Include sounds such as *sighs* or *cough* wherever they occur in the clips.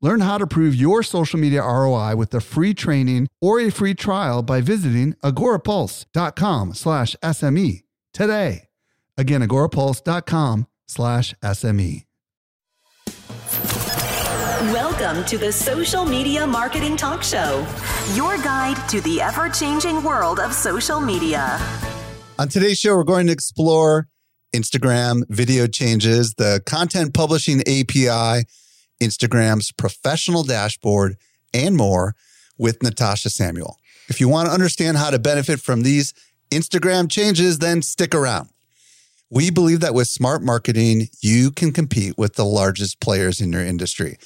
Learn how to prove your social media ROI with a free training or a free trial by visiting agorapulse.com slash SME today. Again, agorapulse.com slash SME. Welcome to the Social Media Marketing Talk Show, your guide to the ever changing world of social media. On today's show, we're going to explore Instagram video changes, the content publishing API, Instagram's professional dashboard, and more with Natasha Samuel. If you want to understand how to benefit from these Instagram changes, then stick around. We believe that with smart marketing, you can compete with the largest players in your industry.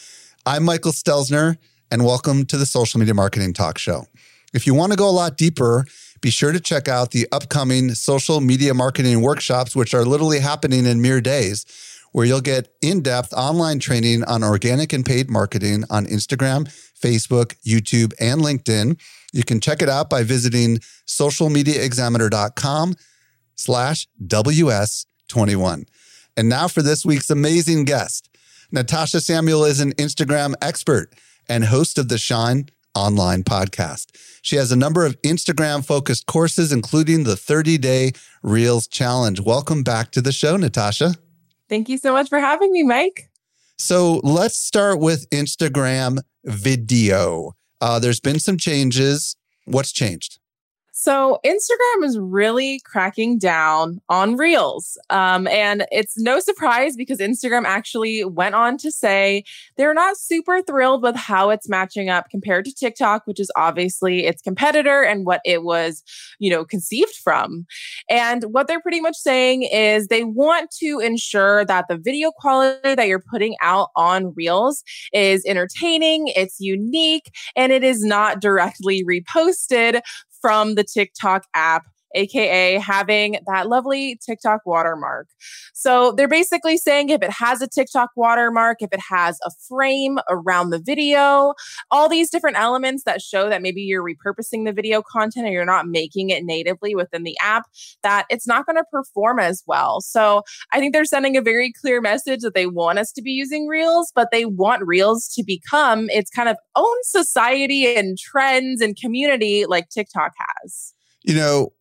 I'm Michael Stelzner, and welcome to the Social Media Marketing Talk Show. If you want to go a lot deeper, be sure to check out the upcoming social media marketing workshops, which are literally happening in mere days where you'll get in depth online training on organic and paid marketing on Instagram, Facebook, YouTube, and LinkedIn. You can check it out by visiting socialmediaexaminer.com slash WS21. And now for this week's amazing guest. Natasha Samuel is an Instagram expert and host of the Shine online podcast. She has a number of Instagram focused courses, including the 30 day Reels challenge. Welcome back to the show, Natasha. Thank you so much for having me, Mike. So let's start with Instagram video. Uh, there's been some changes. What's changed? So Instagram is really cracking down on Reels. Um, and it's no surprise because Instagram actually went on to say they're not super thrilled with how it's matching up compared to TikTok, which is obviously its competitor and what it was, you know, conceived from. And what they're pretty much saying is they want to ensure that the video quality that you're putting out on Reels is entertaining, it's unique, and it is not directly reposted from the TikTok app aka having that lovely TikTok watermark. So they're basically saying if it has a TikTok watermark, if it has a frame around the video, all these different elements that show that maybe you're repurposing the video content and you're not making it natively within the app, that it's not going to perform as well. So I think they're sending a very clear message that they want us to be using Reels, but they want Reels to become its kind of own society and trends and community like TikTok has. You know,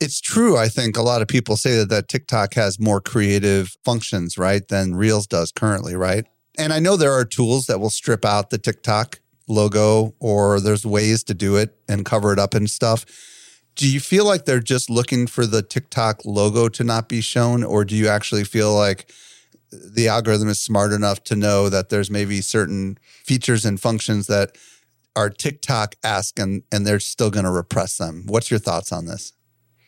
it's true. I think a lot of people say that, that TikTok has more creative functions, right, than Reels does currently, right? And I know there are tools that will strip out the TikTok logo or there's ways to do it and cover it up and stuff. Do you feel like they're just looking for the TikTok logo to not be shown? Or do you actually feel like the algorithm is smart enough to know that there's maybe certain features and functions that are TikTok-esque and, and they're still going to repress them? What's your thoughts on this?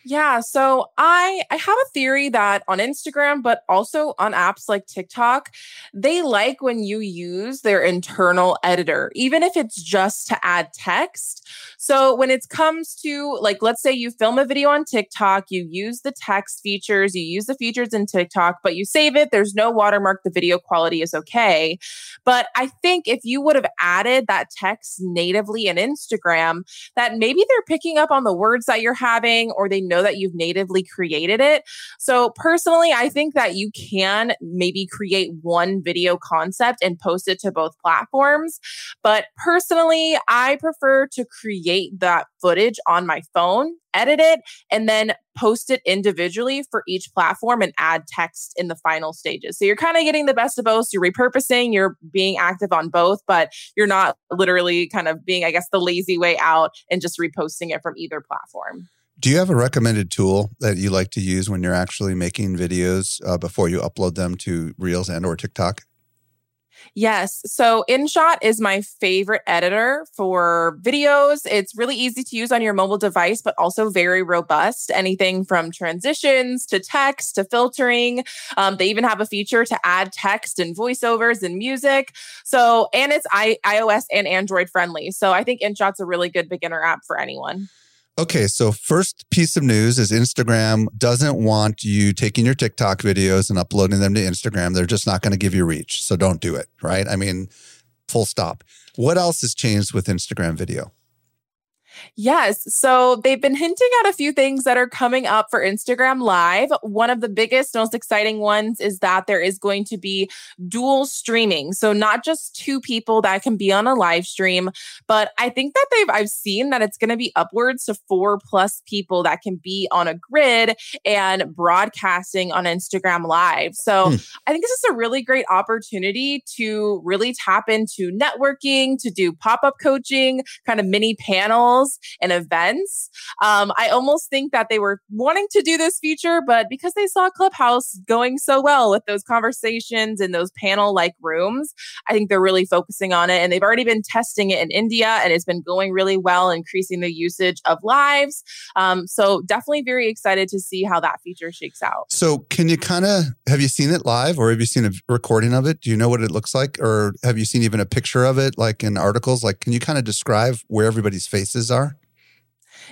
Yeah, so I I have a theory that on Instagram but also on apps like TikTok, they like when you use their internal editor even if it's just to add text. So when it comes to like let's say you film a video on TikTok, you use the text features, you use the features in TikTok, but you save it, there's no watermark, the video quality is okay. But I think if you would have added that text natively in Instagram, that maybe they're picking up on the words that you're having or they know that you've natively created it. So personally, I think that you can maybe create one video concept and post it to both platforms. But personally, I prefer to create that footage on my phone, edit it, and then post it individually for each platform and add text in the final stages. So you're kind of getting the best of both. You're repurposing, you're being active on both, but you're not literally kind of being, I guess, the lazy way out and just reposting it from either platform. Do you have a recommended tool that you like to use when you're actually making videos uh, before you upload them to Reels and or TikTok? Yes. So InShot is my favorite editor for videos. It's really easy to use on your mobile device, but also very robust. Anything from transitions to text to filtering. Um, they even have a feature to add text and voiceovers and music. So, and it's I- iOS and Android friendly. So I think InShot's a really good beginner app for anyone. Okay, so first piece of news is Instagram doesn't want you taking your TikTok videos and uploading them to Instagram. They're just not going to give you reach. So don't do it, right? I mean, full stop. What else has changed with Instagram video? Yes. So they've been hinting at a few things that are coming up for Instagram Live. One of the biggest, most exciting ones is that there is going to be dual streaming. So not just two people that can be on a live stream, but I think that they've, I've seen that it's going to be upwards to four plus people that can be on a grid and broadcasting on Instagram Live. So hmm. I think this is a really great opportunity to really tap into networking, to do pop up coaching, kind of mini panels and events. Um, I almost think that they were wanting to do this feature, but because they saw Clubhouse going so well with those conversations in those panel like rooms, I think they're really focusing on it. And they've already been testing it in India and it's been going really well, increasing the usage of lives. Um, so definitely very excited to see how that feature shakes out. So can you kind of have you seen it live or have you seen a recording of it? Do you know what it looks like? Or have you seen even a picture of it like in articles? Like, can you kind of describe where everybody's faces are?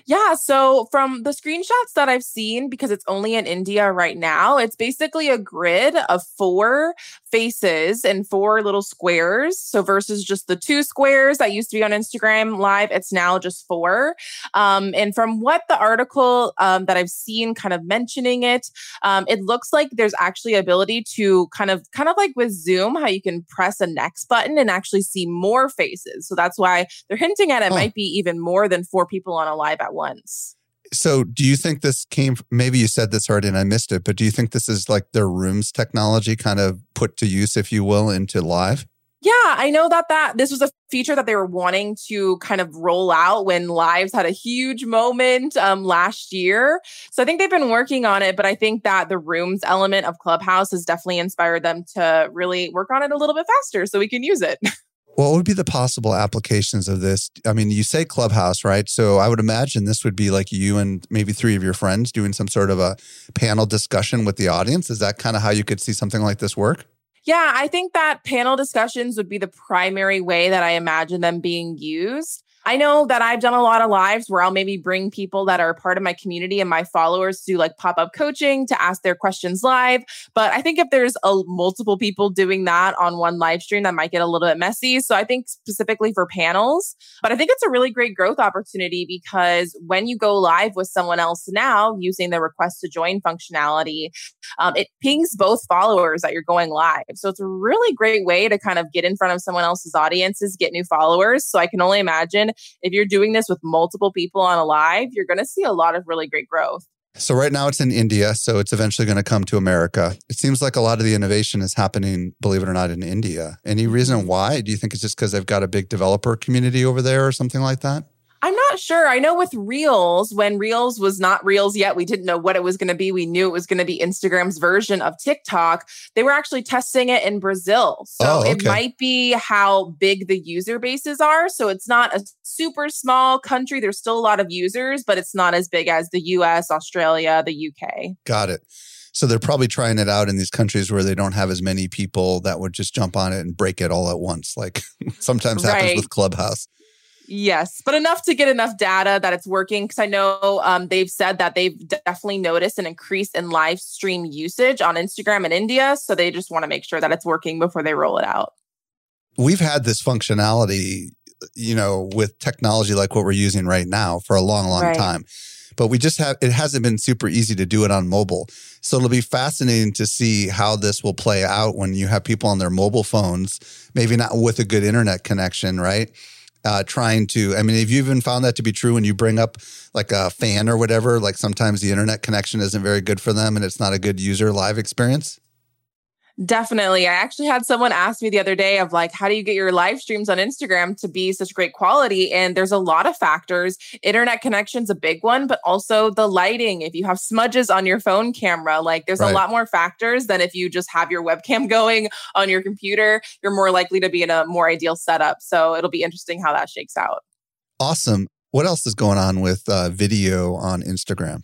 Yeah. So from the screenshots that I've seen, because it's only in India right now, it's basically a grid of four faces and four little squares. So versus just the two squares that used to be on Instagram Live, it's now just four. Um, and from what the article um, that I've seen kind of mentioning it, um, it looks like there's actually ability to kind of kind of like with Zoom, how you can press a next button and actually see more faces. So that's why they're hinting at it huh. might be even more than four people on a live at once. So, do you think this came? Maybe you said this already and I missed it, but do you think this is like their rooms technology kind of put to use, if you will, into live? Yeah, I know that that this was a feature that they were wanting to kind of roll out when Lives had a huge moment um, last year. So I think they've been working on it, but I think that the rooms element of Clubhouse has definitely inspired them to really work on it a little bit faster so we can use it. *laughs* What would be the possible applications of this? I mean, you say Clubhouse, right? So I would imagine this would be like you and maybe three of your friends doing some sort of a panel discussion with the audience. Is that kind of how you could see something like this work? Yeah, I think that panel discussions would be the primary way that I imagine them being used. I know that I've done a lot of lives where I'll maybe bring people that are part of my community and my followers to like pop up coaching to ask their questions live. But I think if there's a multiple people doing that on one live stream, that might get a little bit messy. So I think specifically for panels, but I think it's a really great growth opportunity because when you go live with someone else now using the request to join functionality, um, it pings both followers that you're going live. So it's a really great way to kind of get in front of someone else's audiences, get new followers. So I can only imagine if you're doing this with multiple people on a live, you're going to see a lot of really great growth. So right now it's in India, so it's eventually going to come to America. It seems like a lot of the innovation is happening, believe it or not, in India. Any reason mm-hmm. why? Do you think it's just because they've got a big developer community over there or something like that? I'm not sure. I know with Reels, when Reels was not Reels yet, we didn't know what it was going to be. We knew it was going to be Instagram's version of TikTok. They were actually testing it in Brazil. So oh, okay. it might be how big the user bases are. So it's not a super small country. There's still a lot of users, but it's not as big as the US, Australia, the UK. Got it. So they're probably trying it out in these countries where they don't have as many people that would just jump on it and break it all at once, like *laughs* sometimes happens right. with Clubhouse. Yes, but enough to get enough data that it's working. Because I know um, they've said that they've definitely noticed an increase in live stream usage on Instagram in India. So they just want to make sure that it's working before they roll it out. We've had this functionality, you know, with technology like what we're using right now for a long, long right. time. But we just have, it hasn't been super easy to do it on mobile. So it'll be fascinating to see how this will play out when you have people on their mobile phones, maybe not with a good internet connection, right? Uh, trying to. I mean, have you even found that to be true when you bring up like a fan or whatever? Like sometimes the internet connection isn't very good for them and it's not a good user live experience? Definitely. I actually had someone ask me the other day of like, how do you get your live streams on Instagram to be such great quality? And there's a lot of factors. Internet connection's a big one, but also the lighting. If you have smudges on your phone camera, like there's right. a lot more factors than if you just have your webcam *laughs* going on your computer. You're more likely to be in a more ideal setup. So it'll be interesting how that shakes out. Awesome. What else is going on with uh, video on Instagram?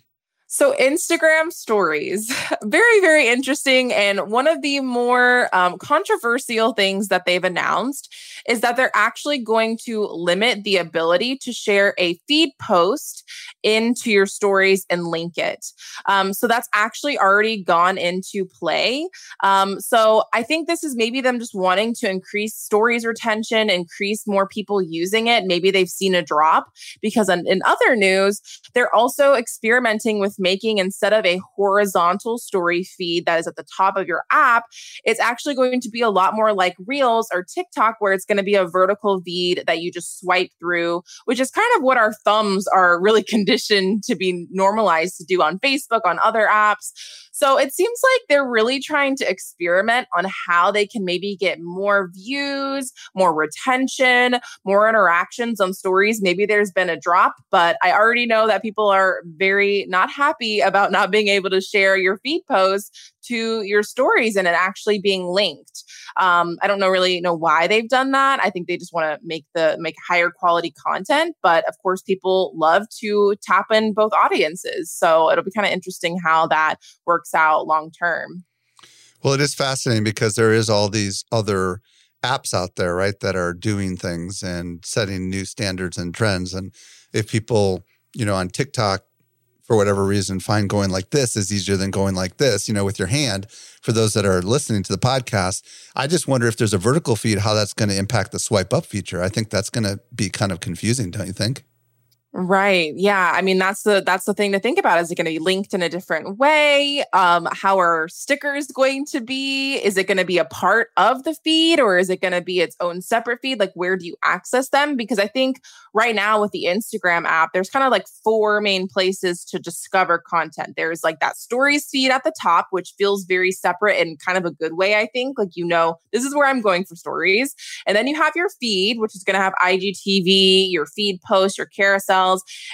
So, Instagram stories, *laughs* very, very interesting. And one of the more um, controversial things that they've announced is that they're actually going to limit the ability to share a feed post into your stories and link it. Um, so, that's actually already gone into play. Um, so, I think this is maybe them just wanting to increase stories retention, increase more people using it. Maybe they've seen a drop because in, in other news, they're also experimenting with making instead of a horizontal story feed that is at the top of your app, it's actually going to be a lot more like Reels or TikTok, where it's going to be a vertical feed that you just swipe through, which is kind of what our thumbs are really *laughs* conditioned to be normalized to do on Facebook, on other apps. So it seems like they're really trying to experiment on how they can maybe get more views, more retention, more interactions on stories. Maybe there's been a drop, but I already know that people are very not happy about not being able to share your feed posts to your stories and it actually being linked. Um, I don't know really know why they've done that. I think they just want to make the make higher quality content, but of course, people love to tap in both audiences. So it'll be kind of interesting how that works out long term. Well, it is fascinating because there is all these other apps out there, right, that are doing things and setting new standards and trends. And if people, you know, on TikTok for whatever reason find going like this is easier than going like this, you know, with your hand. For those that are listening to the podcast, I just wonder if there's a vertical feed, how that's going to impact the swipe up feature. I think that's going to be kind of confusing, don't you think? Right. Yeah. I mean, that's the that's the thing to think about. Is it going to be linked in a different way? Um, how are stickers going to be? Is it going to be a part of the feed or is it going to be its own separate feed? Like, where do you access them? Because I think right now with the Instagram app, there's kind of like four main places to discover content. There's like that stories feed at the top, which feels very separate in kind of a good way, I think. Like, you know, this is where I'm going for stories. And then you have your feed, which is going to have IGTV, your feed post, your carousel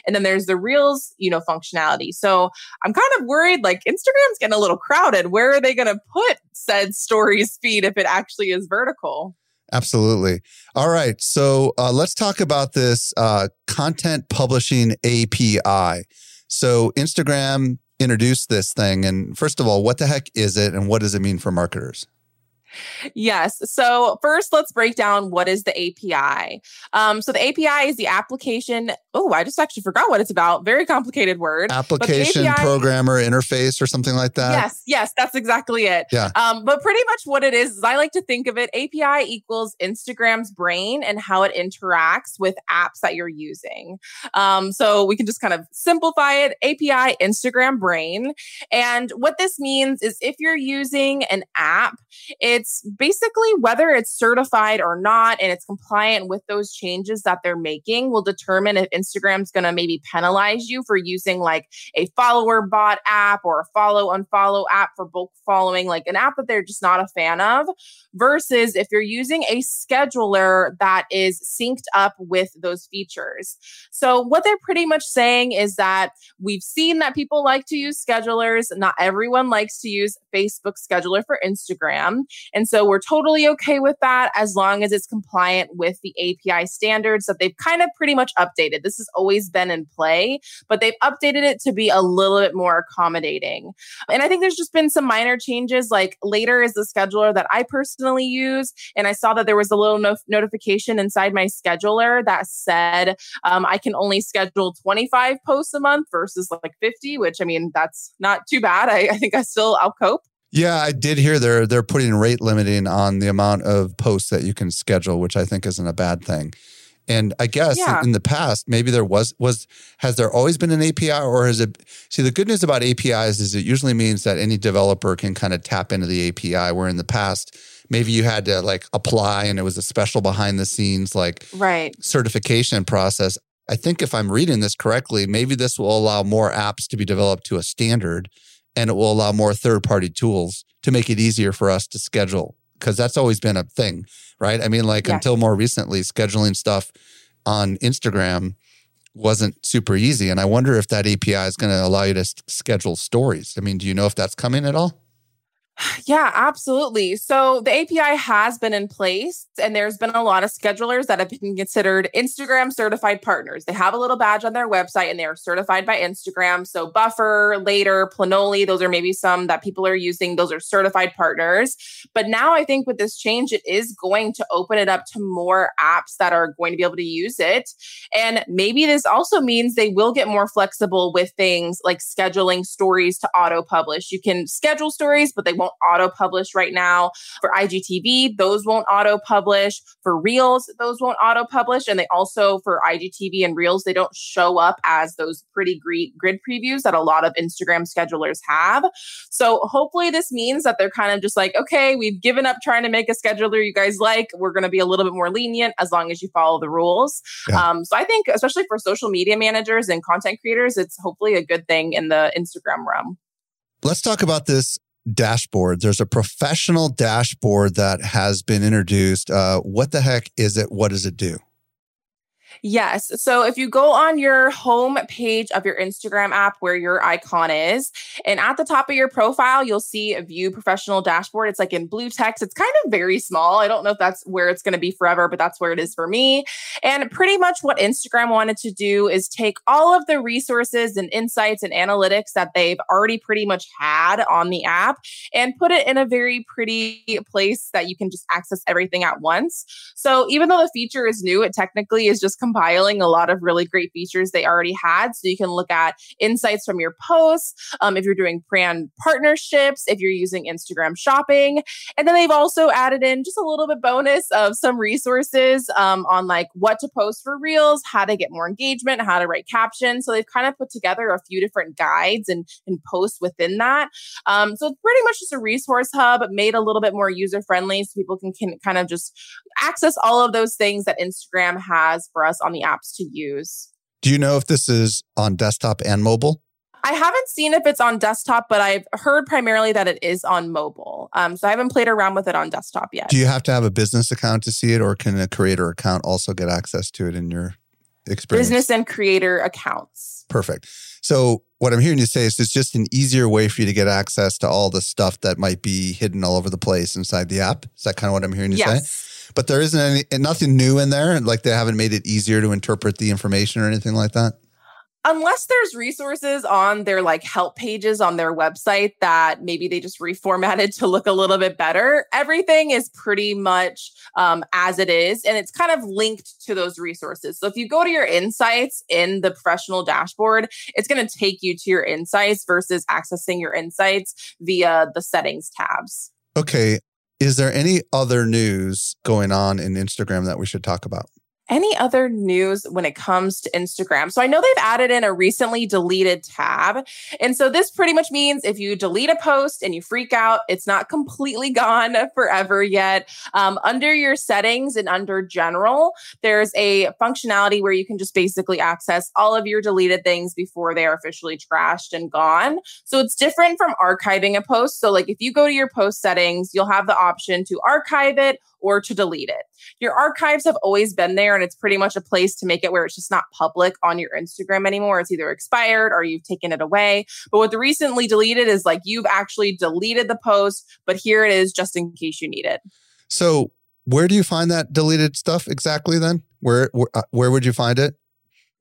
and then there's the Reels, you know, functionality. So I'm kind of worried like Instagram's getting a little crowded. Where are they going to put said stories feed if it actually is vertical? Absolutely. All right. So uh, let's talk about this uh, content publishing API. So Instagram introduced this thing. And first of all, what the heck is it and what does it mean for marketers? Yes. So first, let's break down what is the API. Um, so the API is the application. Oh, I just actually forgot what it's about. Very complicated word. Application API, programmer interface or something like that. Yes. Yes, that's exactly it. Yeah. Um, but pretty much what it is is I like to think of it. API equals Instagram's brain and how it interacts with apps that you're using. Um, so we can just kind of simplify it. API Instagram brain, and what this means is if you're using an app, it it's basically whether it's certified or not and it's compliant with those changes that they're making will determine if Instagram's going to maybe penalize you for using like a follower bot app or a follow unfollow app for bulk following, like an app that they're just not a fan of, versus if you're using a scheduler that is synced up with those features. So, what they're pretty much saying is that we've seen that people like to use schedulers. Not everyone likes to use Facebook scheduler for Instagram. And so we're totally okay with that as long as it's compliant with the API standards that they've kind of pretty much updated. This has always been in play, but they've updated it to be a little bit more accommodating. And I think there's just been some minor changes. Like later is the scheduler that I personally use. And I saw that there was a little no- notification inside my scheduler that said um, I can only schedule 25 posts a month versus like 50, which I mean, that's not too bad. I, I think I still, I'll cope. Yeah, I did hear they're they're putting rate limiting on the amount of posts that you can schedule, which I think isn't a bad thing. And I guess yeah. in, the past, maybe there was was has there always been an API or is it see the good news about APIs is it usually means that any developer can kind of tap into the API where in the past maybe you had to like apply and it was a special behind the scenes like right certification process. I think if I'm reading this correctly, maybe this will allow more apps to be developed to a standard and it will allow more third party tools to make it easier for us to schedule because that's always been a thing, right? I mean, like yeah. until more recently, scheduling stuff on Instagram wasn't super easy. And I wonder if that API is going to allow you to schedule stories. I mean, do you know if that's coming at all? *sighs* Yeah, absolutely. So the API has been in place, and there's been a lot of schedulers that have been considered Instagram certified partners. They have a little badge on their website and they are certified by Instagram. So Buffer, Later, Planoly, those are maybe some that people are using. Those are certified partners. But now I think with this change, it is going to open it up to more apps that are going to be able to use it. And maybe this also means they will get more flexible with things like scheduling stories to auto publish. You can schedule stories, but they won't auto publish right now. For IGTV, those won't auto publish. For Reels, those won't auto publish. And they also, for IGTV and Reels, they don't show up as those pretty grid previews that a lot of Instagram schedulers have. So hopefully, this means that they're kind of just like, okay, we've given up trying to make a scheduler you guys like. We're going to be a little bit more lenient as long as you follow the rules. Yeah. Um, so I think, especially for social media managers and content creators, it's hopefully a good thing in the Instagram realm. Let's talk about this dashboard. There's a professional dashboard that has been introduced. Uh, what the heck is it? What does it do? Yes. So if you go on your home page of your Instagram app where your icon is, and at the top of your profile, you'll see a view professional dashboard. It's like in blue text. It's kind of very small. I don't know if that's where it's going to be forever, but that's where it is for me. And pretty much what Instagram wanted to do is take all of the resources and insights and analytics that they've already pretty much had on the app and put it in a very pretty place that you can just access everything at once. So even though the feature is new, it technically is just compiling a lot of really great features they already had. So you can look at insights from your posts, um, if you're doing brand partnerships, if you're using Instagram shopping. And then they've also added in just a little bit bonus of some resources um, on like what to post for reels, how to get more engagement, how to write captions. So they've kind of put together a few different guides and, and posts within that. Um, so it's pretty much just a resource hub made a little bit more user friendly so people can, can kind of just access all of those things that Instagram has for us on the apps to use. Do you know if this is on desktop and mobile? I haven't seen if it's on desktop, but I've heard primarily that it is on mobile. Um, so I haven't played around with it on desktop yet. Do you have to have a business account to see it, or can a creator account also get access to it in your experience? Business and creator accounts. Perfect. So what I'm hearing you say is it's just an easier way for you to get access to all the stuff that might be hidden all over the place inside the app. Is that kind of what I'm hearing you yes. say? But there isn't any nothing new in there. Like they haven't made it easier to interpret the information or anything like that. Unless there's resources on their like help pages on their website that maybe they just reformatted to look a little bit better, everything is pretty much um, as it is. And it's kind of linked to those resources. So if you go to your insights in the professional dashboard, it's going to take you to your insights versus accessing your insights via the settings tabs. Okay. Is there any other news going on in Instagram that we should talk about? Any other news when it comes to Instagram? So I know they've added in a recently deleted tab. And so this pretty much means if you delete a post and you freak out, it's not completely *laughs* gone forever yet. Um, under your settings and under general, there's a functionality where you can just basically access all of your deleted things before they are officially trashed and gone. So it's different from archiving a post. So like if you go to your post settings, you'll have the option to archive it or to delete it. Your archives have always been there, and it's pretty much a place to make it where it's just not public on your Instagram anymore. It's either expired or you've taken it away. But what the recently deleted is like you've actually deleted the post, but here it is just in case you need it. So, where do you find that deleted stuff exactly then? Where where, uh, where would you find it?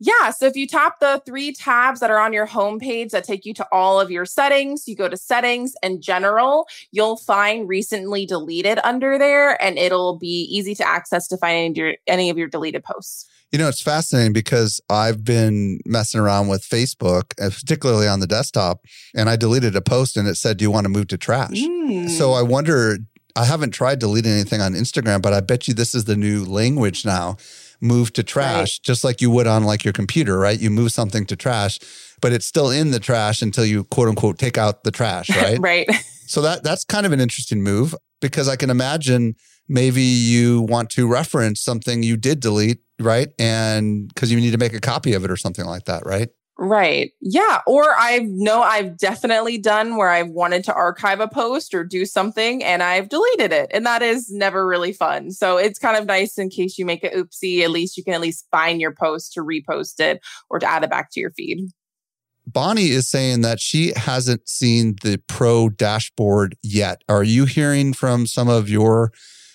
Yeah. So if you tap the three tabs that are on your homepage that take you to all of your settings, you go to settings and general, you'll find recently deleted under there and it'll be easy to access to find any of your, any of your deleted posts. You know, it's fascinating because I've been messing around with Facebook, uh, particularly on the desktop, and I deleted a post and it said, Do you want to move to trash? Mm. So I wonder, I haven't tried deleting anything on Instagram, but I bet you this is the new language now move to trash, right. just like you would on like your computer, right? You move something to trash, but it's still in the trash until you quote unquote take out the trash, *laughs* right? right. So that that's kind of an interesting move because I can imagine maybe you want to reference something you did delete, right? And because you need to make a copy of it or something like that, right? Right. Yeah. Or I know I've definitely done where I've wanted to archive a post or do something and I've deleted it. And that is never really fun. So it's kind of nice in case you make an oopsie, at least you can at least find your post to repost it or to add it back to your feed. Bonnie is saying that she hasn't seen the pro dashboard yet. Are you hearing from some of your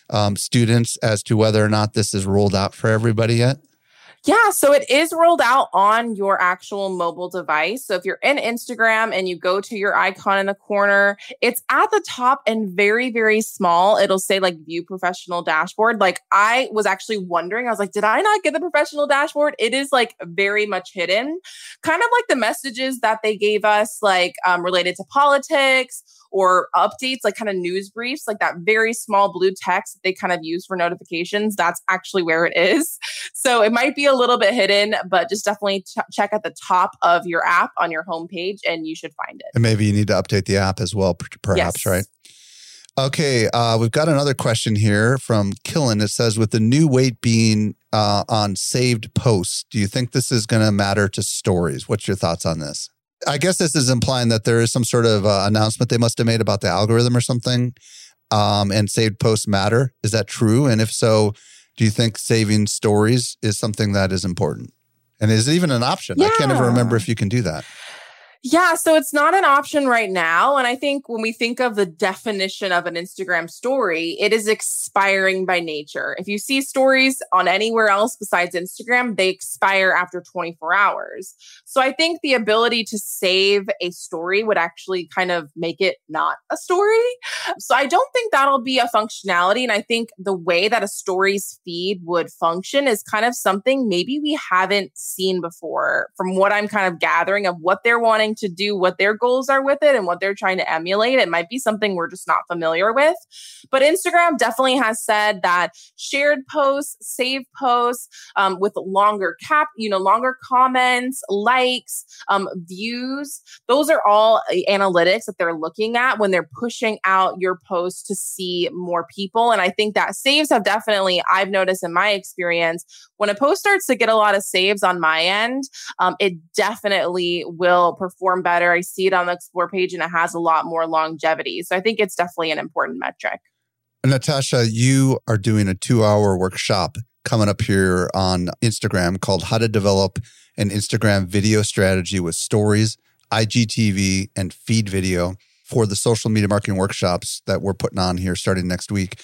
um, students as to whether or not this is rolled out for everybody yet? Yeah, so it is rolled out on your actual mobile device. So if you're in Instagram and you go to your icon in the corner, it's at the top and very, very small. It'll say like view professional dashboard. Like I was actually wondering, I was like, did I not get the professional dashboard? It is like very much hidden, kind of like the messages that they gave us, like um, related to politics or updates, like kind of news briefs, like that very small blue text that they kind of use for notifications. That's actually where it is. *laughs* So it might be a little bit hidden, but just definitely ch- check at the top of your app on your homepage and you should find it. And maybe you need to update the app as well, perhaps, yes. right? Okay, uh, we've got another question here from Killen. It says, with the new weight being uh, on saved posts, do you think this is going to matter to stories? What's your thoughts on this? I guess this is implying that there is some sort of uh, announcement they must have made about the algorithm or something. Um, and saved posts matter. Is that true? And if so, do you think saving stories is something that is important? And is it even an option? Yeah. I can't even remember if you can do that. Yeah, so it's not an option right now. And I think when we think of the definition of an Instagram story, it is expiring by nature. If you see stories on anywhere else besides Instagram, they expire after 24 hours. So I think the ability to save a story would actually kind of make it not a story. So I don't think that'll be a functionality. And I think the way that a stories feed would function is kind of something maybe we haven't seen before from what I'm kind of gathering of what they're wanting to do what their goals are with it and what they're trying to emulate. It might be something we're just not familiar with. But Instagram definitely has said that shared posts, save posts um, with longer cap, you know, longer comments, likes, um, views, those are all uh, analytics that they're looking at when they're pushing out your post to see more people. And I think that saves have definitely, I've noticed in my experience, when a post starts to get a lot of saves on my end, um, it definitely will perform better. I see it on the explore page and it has a lot more longevity. So I think it's definitely an important metric. Natasha, you are doing a two hour workshop coming up here on Instagram called How to Develop an Instagram Video Strategy with Stories, IGTV, and Feed Video for the social media marketing workshops that we're putting on here starting next week.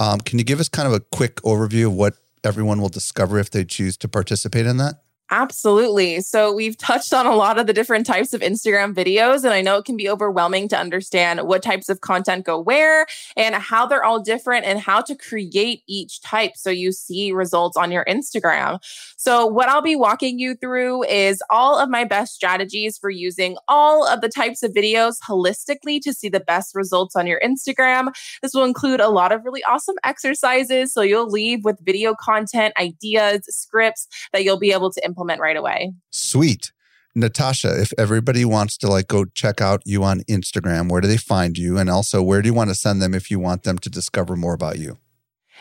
Um, can you give us kind of a quick overview of what everyone will discover if they choose to participate in that? Absolutely. So we've touched on a lot of the different types of Instagram videos, and I know it can be overwhelming to understand what types of content go where and how they're all different and how to create each type so you see results on your Instagram. So, what I'll be walking you through is all of my best strategies for using all of the types of videos holistically to see the best results on your Instagram. This will include a lot of really awesome exercises. So, you'll leave with video content, ideas, scripts that you'll be able to implement right away. Sweet. Natasha, if everybody wants to like go check out you on Instagram, where do they find you? And also, where do you want to send them if you want them to discover more about you?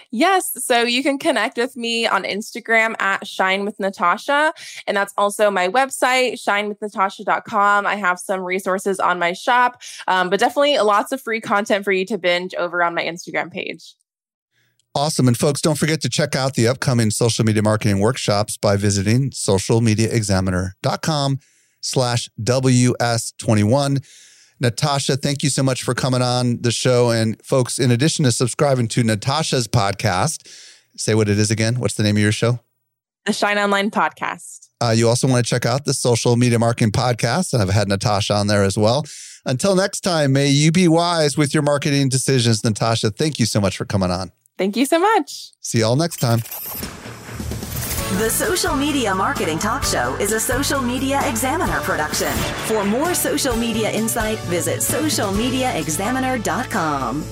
Yes. So you can connect with me on Instagram at Shine with Natasha. And that's also my website, shinewithnatasha.com. I have some resources on my shop, um, but definitely lots of free content for you to binge over on my Instagram page. Awesome. And folks, don't forget to check out the upcoming social media marketing workshops by visiting socialmediaexaminer.com slash WS21. Natasha, thank you so much for coming on the show. And folks, in addition to subscribing to Natasha's podcast, say what it is again. What's the name of your show? The Shine Online Podcast. Uh, you also want to check out the Social Media Marketing Podcast. And I've had Natasha on there as well. Until next time, may you be wise with your marketing decisions. Natasha, thank you so much for coming on. Thank you so much. See you all next time. The Social Media Marketing Talk Show is a Social Media Examiner production. For more social media insight, visit socialmediaexaminer.com.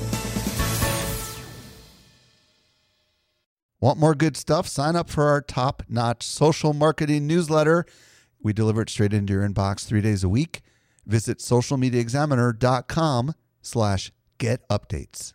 Want more good stuff? Sign up for our top notch social marketing newsletter. We deliver it straight into your inbox three days a week. Visit socialmediaexaminer.com slash get updates.